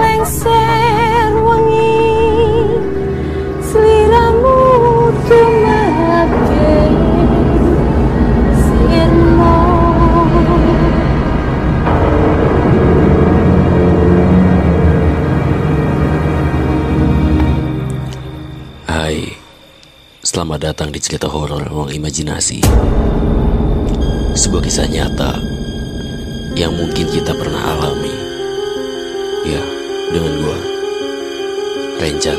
Lengser wangi selamat datang di cerita horor ruang imajinasi. Sebuah kisah nyata yang mungkin kita pernah alami. Ya, dengan gua, Rencan.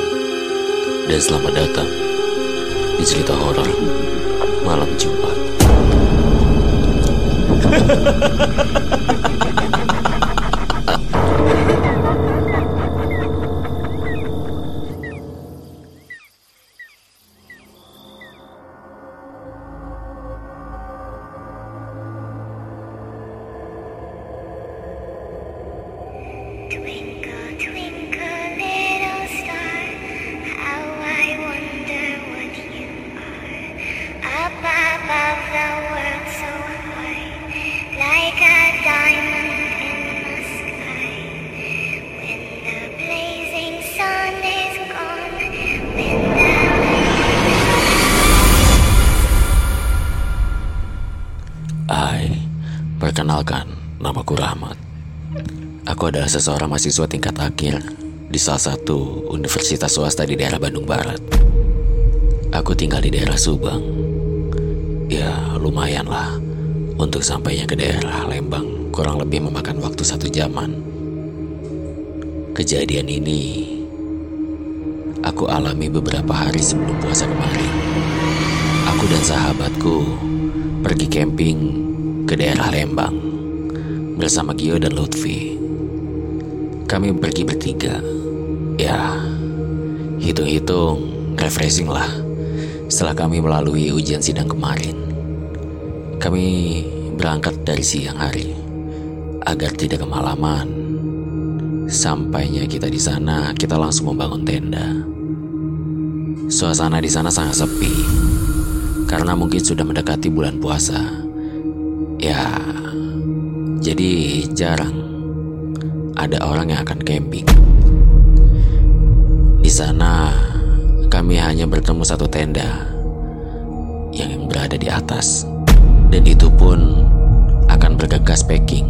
Dan selamat datang di cerita horor malam Jumat. Adalah seseorang mahasiswa tingkat akhir di salah satu universitas swasta di daerah Bandung Barat. Aku tinggal di daerah Subang. Ya, lumayan lah. Untuk sampainya ke daerah Lembang kurang lebih memakan waktu satu jaman. Kejadian ini aku alami beberapa hari sebelum puasa kemarin. Aku dan sahabatku pergi camping ke daerah Lembang bersama Gio dan Lutfi. Kami pergi bertiga. Ya, hitung-hitung refreshing lah. Setelah kami melalui ujian sidang kemarin, kami berangkat dari siang hari agar tidak kemalaman. Sampainya kita di sana, kita langsung membangun tenda. Suasana di sana sangat sepi karena mungkin sudah mendekati bulan puasa. Ya, jadi jarang ada orang yang akan camping. Di sana kami hanya bertemu satu tenda yang berada di atas dan itu pun akan bergegas packing.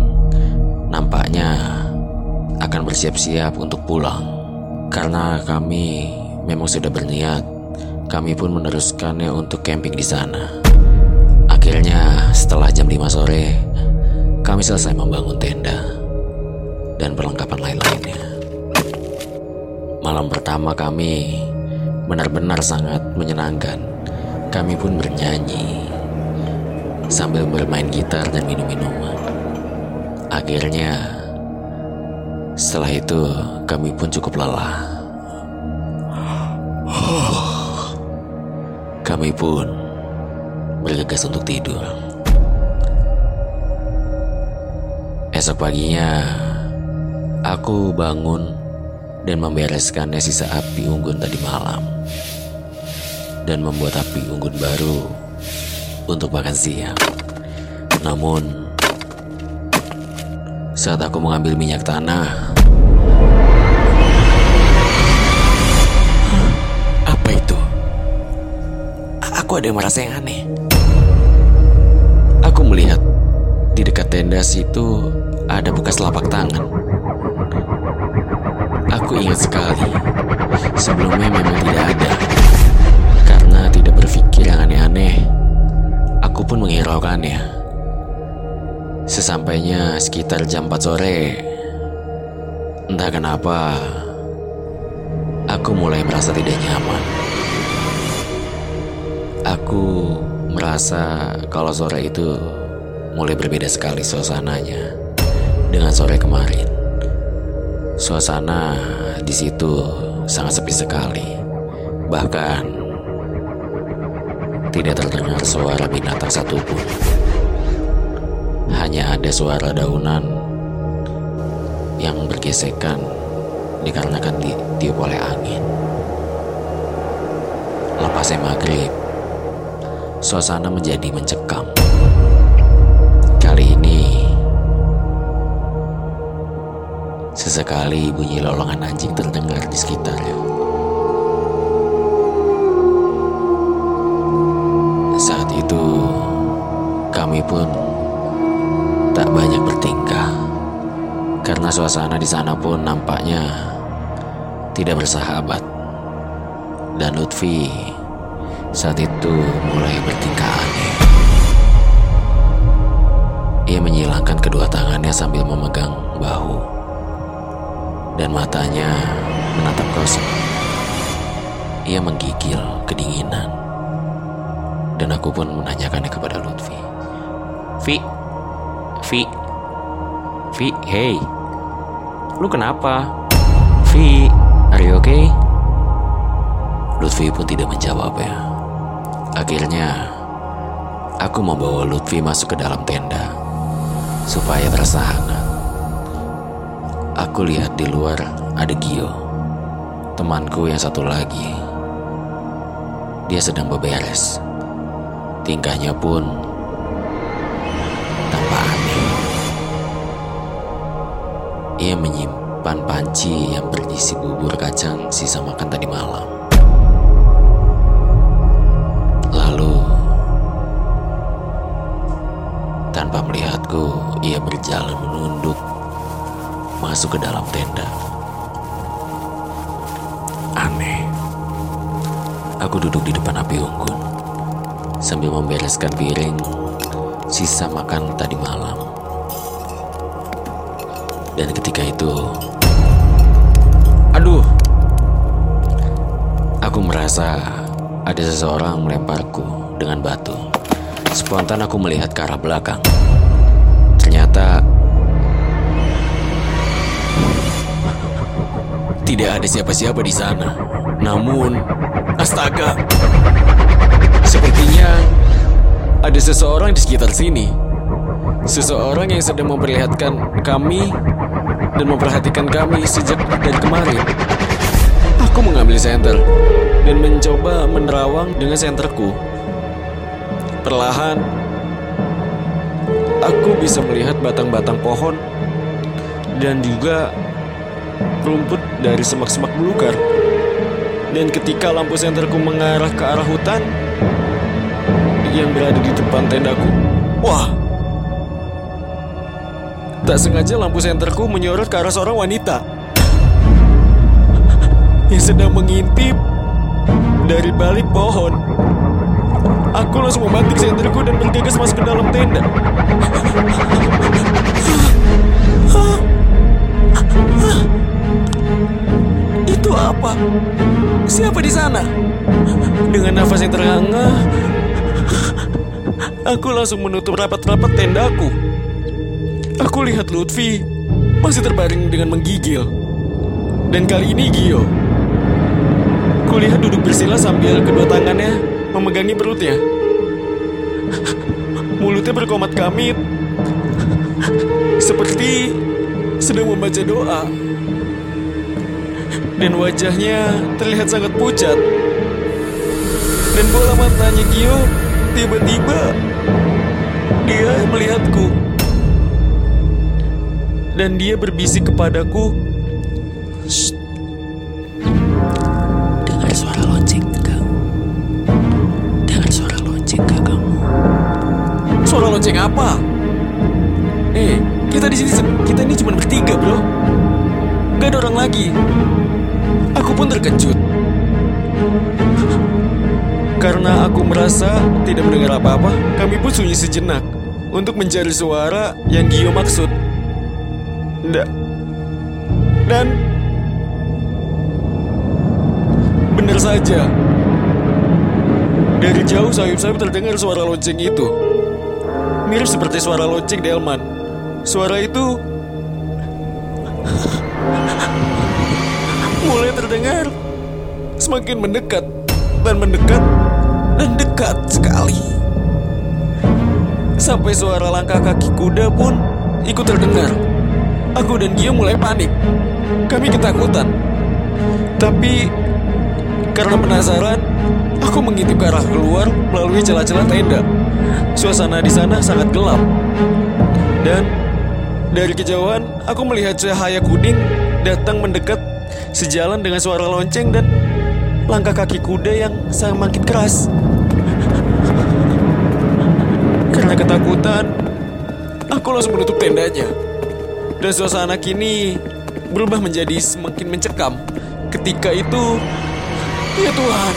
Nampaknya akan bersiap-siap untuk pulang karena kami memang sudah berniat. Kami pun meneruskannya untuk camping di sana. Akhirnya setelah jam 5 sore kami selesai membangun tenda dan perlengkapan lain-lainnya. Malam pertama kami benar-benar sangat menyenangkan. Kami pun bernyanyi sambil bermain gitar dan minum minuman. Akhirnya setelah itu kami pun cukup lelah. Kami pun bergegas untuk tidur. Esok paginya, aku bangun dan membereskannya sisa api unggun tadi malam. Dan membuat api unggun baru untuk makan siang. Namun, saat aku mengambil minyak tanah, apa itu? Aku ada yang merasa yang aneh. Aku melihat di dekat tenda situ ada bekas lapak tangan. Ingat sekali, sebelumnya memang tidak ada. Karena tidak berpikir yang aneh-aneh, aku pun menghiraukannya. Sesampainya sekitar jam 4 sore, entah kenapa, aku mulai merasa tidak nyaman. Aku merasa kalau sore itu mulai berbeda sekali suasananya dengan sore kemarin. Suasana di situ sangat sepi sekali. Bahkan tidak terdengar suara binatang satupun. Hanya ada suara daunan yang bergesekan dikarenakan ditiup oleh angin. Lepasnya maghrib, suasana menjadi mencekam. Kali ini, sesekali bunyi lolongan anjing terdengar di sekitarnya. Saat itu, kami pun tak banyak bertingkah karena suasana di sana pun nampaknya tidak bersahabat. Dan Lutfi saat itu mulai bertingkah aneh. Ia menyilangkan kedua tangannya sambil memegang bahu. Dan matanya menatap kosong. Ia menggigil kedinginan. Dan aku pun menanyakannya kepada Lutfi. Vi, Vi, Vi, hey, lu kenapa? Vi, are you okay? Lutfi pun tidak menjawab ya. Akhirnya, aku membawa Lutfi masuk ke dalam tenda supaya terasa hangat. Aku lihat di luar ada Gio, temanku yang satu lagi. Dia sedang beberes. Tingkahnya pun tampak aneh. Ia menyimpan panci yang berisi bubur kacang sisa makan tadi malam. Lalu, tanpa melihatku, ia berjalan menunduk masuk ke dalam tenda. Aneh. Aku duduk di depan api unggun sambil membereskan piring sisa makan tadi malam. Dan ketika itu, aduh, aku merasa ada seseorang melemparku dengan batu. Spontan aku melihat ke arah belakang. Ternyata tidak ada siapa-siapa di sana. Namun, astaga, sepertinya ada seseorang di sekitar sini. Seseorang yang sedang memperlihatkan kami dan memperhatikan kami sejak dari kemarin. Aku mengambil senter dan mencoba menerawang dengan senterku. Perlahan, aku bisa melihat batang-batang pohon dan juga rumput dari semak-semak belukar. Dan ketika lampu senterku mengarah ke arah hutan yang berada di depan tendaku, wah! Tak sengaja lampu senterku menyorot ke arah seorang wanita yang sedang mengintip dari balik pohon. Aku langsung memantik senterku dan bergegas masuk ke dalam tenda. Apa? Siapa di sana? Dengan nafas yang terengah, aku langsung menutup rapat-rapat tendaku. Aku lihat Lutfi masih terbaring dengan menggigil. Dan kali ini Gio. Kulihat duduk bersila sambil kedua tangannya memegangi perutnya. Mulutnya berkomat kamit. Seperti sedang membaca doa. Dan wajahnya terlihat sangat pucat. Dan bola matanya Gio tiba-tiba dia melihatku. Dan dia berbisik kepadaku, "Shh, Dengar suara lonceng gak? Dengar suara lonceng kamu? Suara lonceng apa? Eh, kita di sini kita ini cuma bertiga, bro. Gak ada orang lagi. Aku pun terkejut. Karena aku merasa tidak mendengar apa-apa, kami pun sunyi sejenak untuk mencari suara yang Gio maksud. Da- dan Benar saja. Dari jauh sayup-sayup terdengar suara lonceng itu. Mirip seperti suara lonceng Delman. Suara itu mulai terdengar semakin mendekat dan mendekat dan dekat sekali. Sampai suara langkah kaki kuda pun ikut terdengar. Aku dan Gio mulai panik. Kami ketakutan. Tapi karena penasaran, Aku mengintip ke arah keluar melalui celah-celah tenda. Suasana di sana sangat gelap. Dan dari kejauhan, aku melihat cahaya kuning datang mendekat sejalan dengan suara lonceng dan langkah kaki kuda yang semakin keras. Karena ketakutan, aku langsung menutup tendanya. Dan suasana kini berubah menjadi semakin mencekam. Ketika itu, ya Tuhan,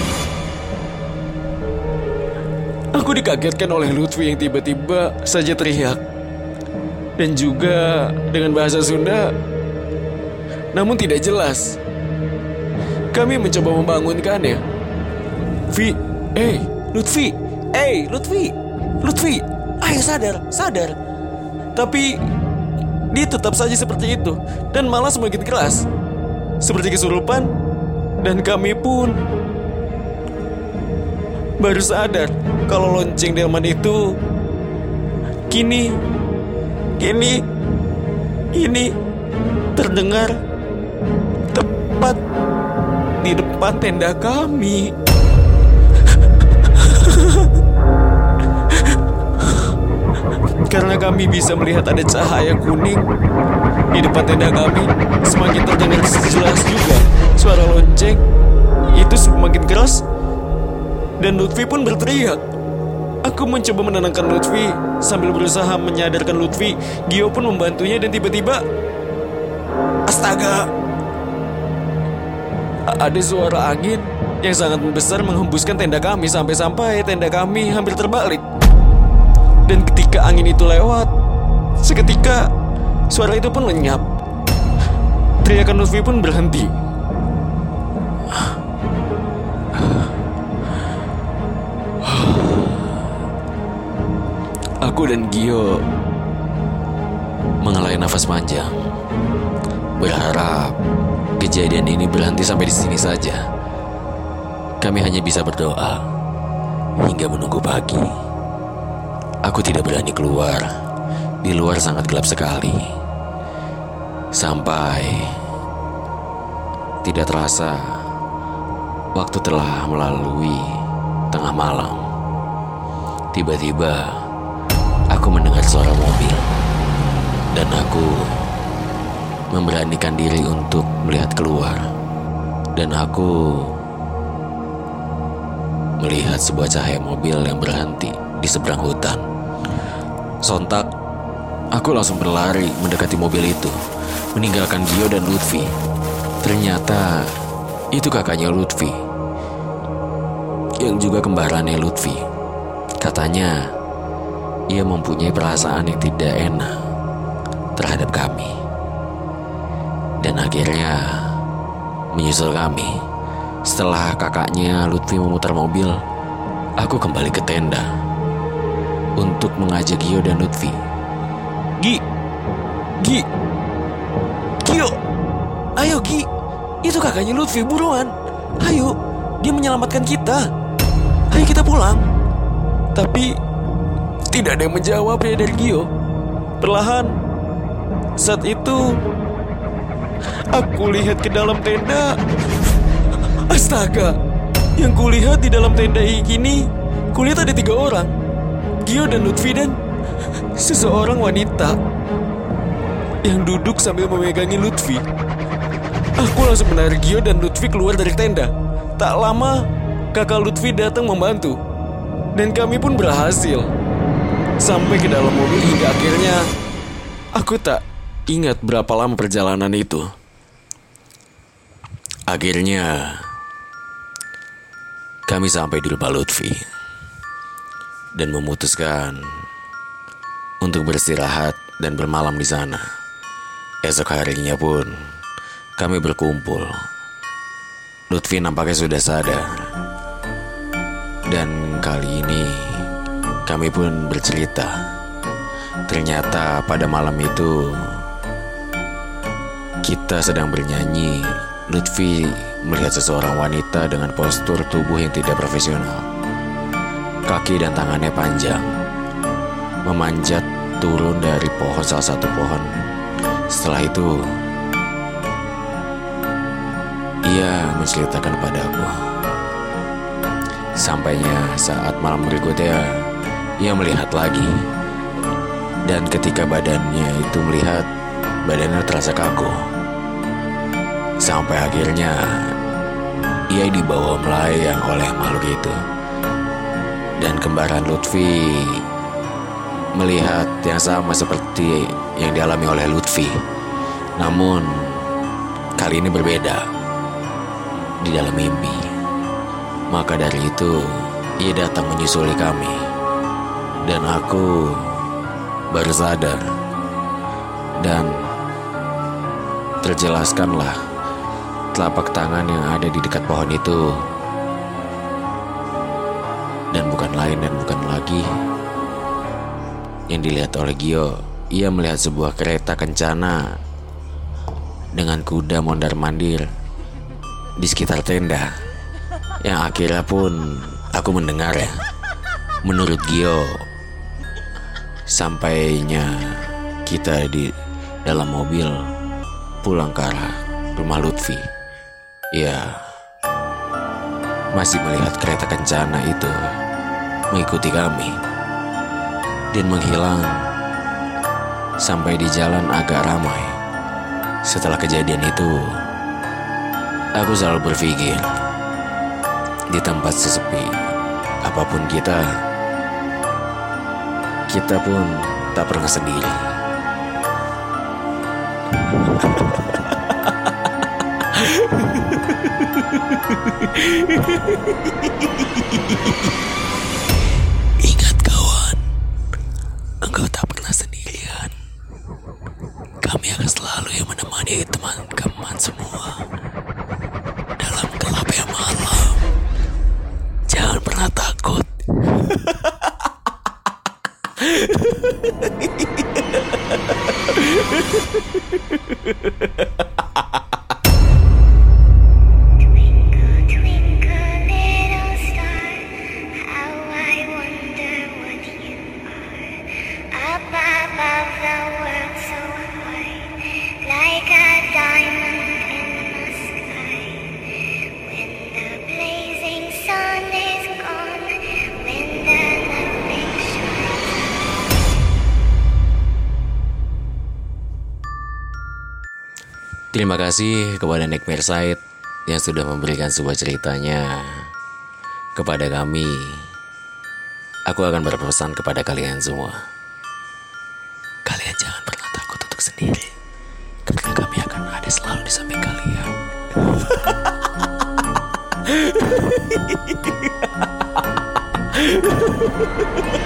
aku dikagetkan oleh Lutfi yang tiba-tiba saja teriak. Dan juga dengan bahasa Sunda, namun tidak jelas. Kami mencoba membangunkannya. Vi, eh, Lutfi, eh, Lutfi, Lutfi, ayo sadar, sadar. Tapi dia tetap saja seperti itu dan malah semakin keras. Seperti kesurupan dan kami pun baru sadar kalau lonceng delman itu kini kini ini terdengar di depan tenda kami. Karena kami bisa melihat ada cahaya kuning di depan tenda kami, semakin terdengar jelas juga suara lonceng itu semakin keras dan Lutfi pun berteriak. Aku mencoba menenangkan Lutfi sambil berusaha menyadarkan Lutfi. Gio pun membantunya dan tiba-tiba Astaga! Ada suara angin yang sangat besar menghembuskan tenda kami sampai-sampai tenda kami hampir terbalik. Dan ketika angin itu lewat, seketika suara itu pun lenyap. Teriakan Lutfi pun berhenti. Aku dan Gio mengelai nafas panjang. Berharap kejadian ini berhenti sampai di sini saja. Kami hanya bisa berdoa hingga menunggu pagi. Aku tidak berani keluar. Di luar sangat gelap sekali. Sampai tidak terasa waktu telah melalui tengah malam. Tiba-tiba aku mendengar suara mobil dan aku memberanikan diri untuk melihat keluar. Dan aku melihat sebuah cahaya mobil yang berhenti di seberang hutan. Sontak, aku langsung berlari mendekati mobil itu, meninggalkan Gio dan Lutfi. Ternyata itu kakaknya Lutfi, yang juga kembarannya Lutfi. Katanya, ia mempunyai perasaan yang tidak enak terhadap kami. Dan akhirnya menyusul kami. Setelah kakaknya Lutfi memutar mobil, aku kembali ke tenda untuk mengajak Gio dan Lutfi. Gi, Gi, Gio, ayo Gi, itu kakaknya Lutfi buruan. Ayo, dia menyelamatkan kita. Ayo kita pulang. Tapi tidak ada yang menjawab ya dari Gio. Perlahan, saat itu aku lihat ke dalam tenda. Astaga, yang kulihat di dalam tenda ini, kulihat ada tiga orang. Gio dan Lutfi dan seseorang wanita yang duduk sambil memegangi Lutfi. Aku langsung menarik Gio dan Lutfi keluar dari tenda. Tak lama, kakak Lutfi datang membantu. Dan kami pun berhasil. Sampai ke dalam mobil hingga akhirnya aku tak ingat berapa lama perjalanan itu. Akhirnya kami sampai di rumah Lutfi dan memutuskan untuk beristirahat dan bermalam di sana. Esok harinya pun kami berkumpul. Lutfi nampaknya sudah sadar. Dan kali ini kami pun bercerita. Ternyata pada malam itu kita sedang bernyanyi. Lutfi melihat seseorang wanita dengan postur tubuh yang tidak profesional. Kaki dan tangannya panjang, memanjat turun dari pohon salah satu pohon. Setelah itu, ia menceritakan padaku. Sampainya saat malam berikutnya, ia melihat lagi. Dan ketika badannya itu melihat, badannya terasa kaku. Sampai akhirnya, ia dibawa melayang oleh makhluk itu. Dan kembaran Lutfi melihat yang sama seperti yang dialami oleh Lutfi. Namun, kali ini berbeda di dalam mimpi. Maka dari itu, ia datang menyusuli kami. Dan aku baru sadar. Dan terjelaskanlah telapak tangan yang ada di dekat pohon itu. Dan bukan lain dan bukan lagi yang dilihat oleh Gio. Ia melihat sebuah kereta kencana dengan kuda mondar-mandir di sekitar tenda. Yang akhirnya pun aku mendengar ya. Menurut Gio, sampainya kita di dalam mobil pulang ke arah rumah Lutfi. Ya, masih melihat kereta kencana itu mengikuti kami dan menghilang sampai di jalan agak ramai. Setelah kejadian itu, aku selalu berpikir di tempat sesepi apa pun kita, kita pun tak pernah sendiri. Ingat kawan, engkau tak pernah sendirian. Kami akan selalu yang menemani teman-teman semua dalam gelapnya malam. Jangan pernah takut. Terima kasih kepada Nick Mersait yang sudah memberikan sebuah ceritanya kepada kami. Aku akan berpesan kepada kalian semua. Kalian jangan pernah takut untuk sendiri. Karena kami akan ada selalu di samping kalian.